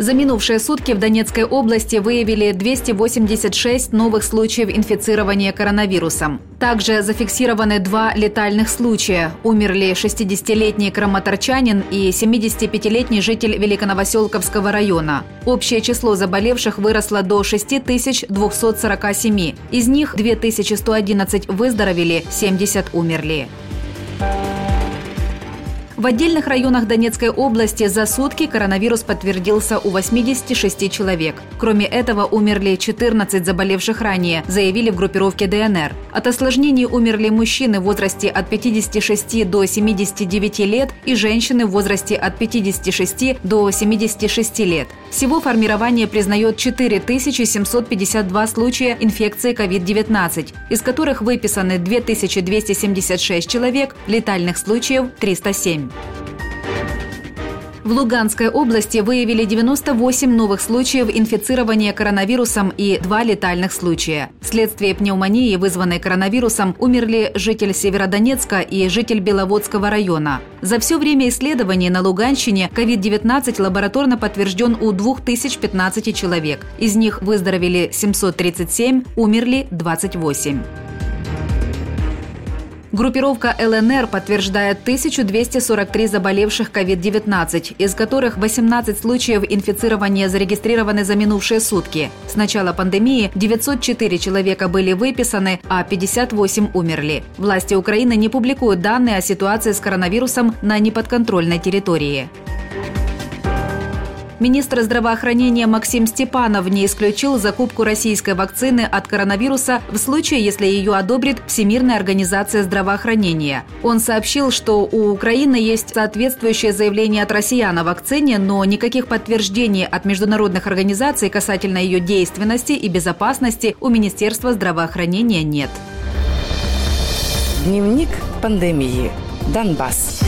За минувшие сутки в Донецкой области выявили 286 новых случаев инфицирования коронавирусом. Также зафиксированы два летальных случая. Умерли 60-летний краматорчанин и 75-летний житель Великоновоселковского района. Общее число заболевших выросло до 6247. Из них 2111 выздоровели, 70 умерли. В отдельных районах Донецкой области за сутки коронавирус подтвердился у 86 человек. Кроме этого, умерли 14 заболевших ранее, заявили в группировке ДНР. От осложнений умерли мужчины в возрасте от 56 до 79 лет и женщины в возрасте от 56 до 76 лет. Всего формирование признает 4752 случая инфекции COVID-19, из которых выписаны 2276 человек, летальных случаев 307. В Луганской области выявили 98 новых случаев инфицирования коронавирусом и два летальных случая. Вследствие пневмонии, вызванной коронавирусом, умерли житель Северодонецка и житель Беловодского района. За все время исследований на Луганщине COVID-19 лабораторно подтвержден у 2015 человек. Из них выздоровели 737, умерли 28. Группировка ЛНР подтверждает 1243 заболевших COVID-19, из которых 18 случаев инфицирования зарегистрированы за минувшие сутки. С начала пандемии 904 человека были выписаны, а 58 умерли. Власти Украины не публикуют данные о ситуации с коронавирусом на неподконтрольной территории. Министр здравоохранения Максим Степанов не исключил закупку российской вакцины от коронавируса в случае, если ее одобрит Всемирная организация здравоохранения. Он сообщил, что у Украины есть соответствующее заявление от россиян о вакцине, но никаких подтверждений от международных организаций касательно ее действенности и безопасности у Министерства здравоохранения нет. Дневник пандемии. Донбасс.